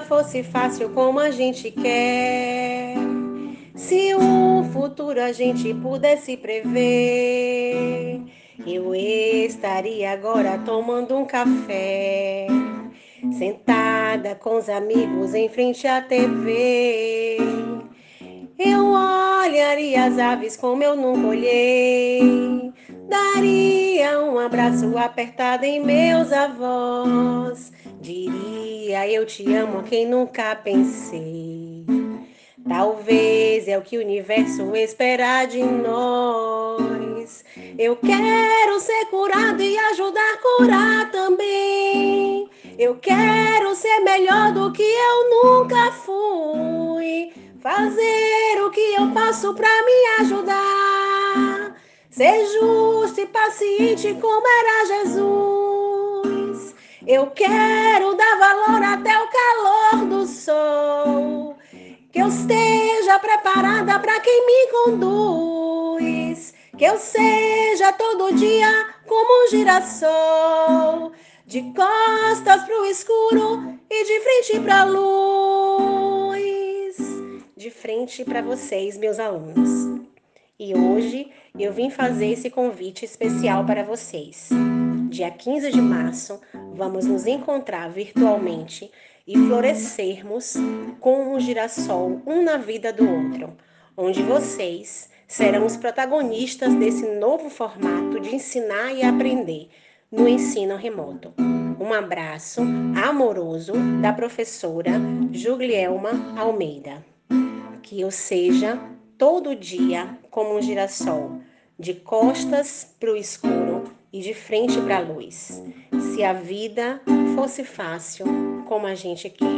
fosse fácil como a gente quer. Se o futuro a gente pudesse prever, eu estaria agora tomando um café, sentada com os amigos em frente à TV. Eu olharia as aves como eu nunca olhei, daria um abraço apertado em meus avós, eu te amo a quem nunca pensei. Talvez é o que o universo espera de nós. Eu quero ser curado e ajudar a curar também. Eu quero ser melhor do que eu nunca fui. Fazer o que eu posso para me ajudar. Ser justo e paciente como era Jesus. Eu quero dar valor preparada para quem me conduz, que eu seja todo dia como um girassol, de costas para o escuro e de frente para a luz, de frente para vocês, meus alunos. E hoje eu vim fazer esse convite especial para vocês. Dia 15 de março, vamos nos encontrar virtualmente e florescermos com um girassol um na vida do outro, onde vocês serão os protagonistas desse novo formato de ensinar e aprender no ensino remoto. Um abraço amoroso da professora Julielma Almeida. Que eu seja todo dia como um girassol, de costas para o escuro e de frente para a luz. Se a vida fosse fácil, como a gente quer.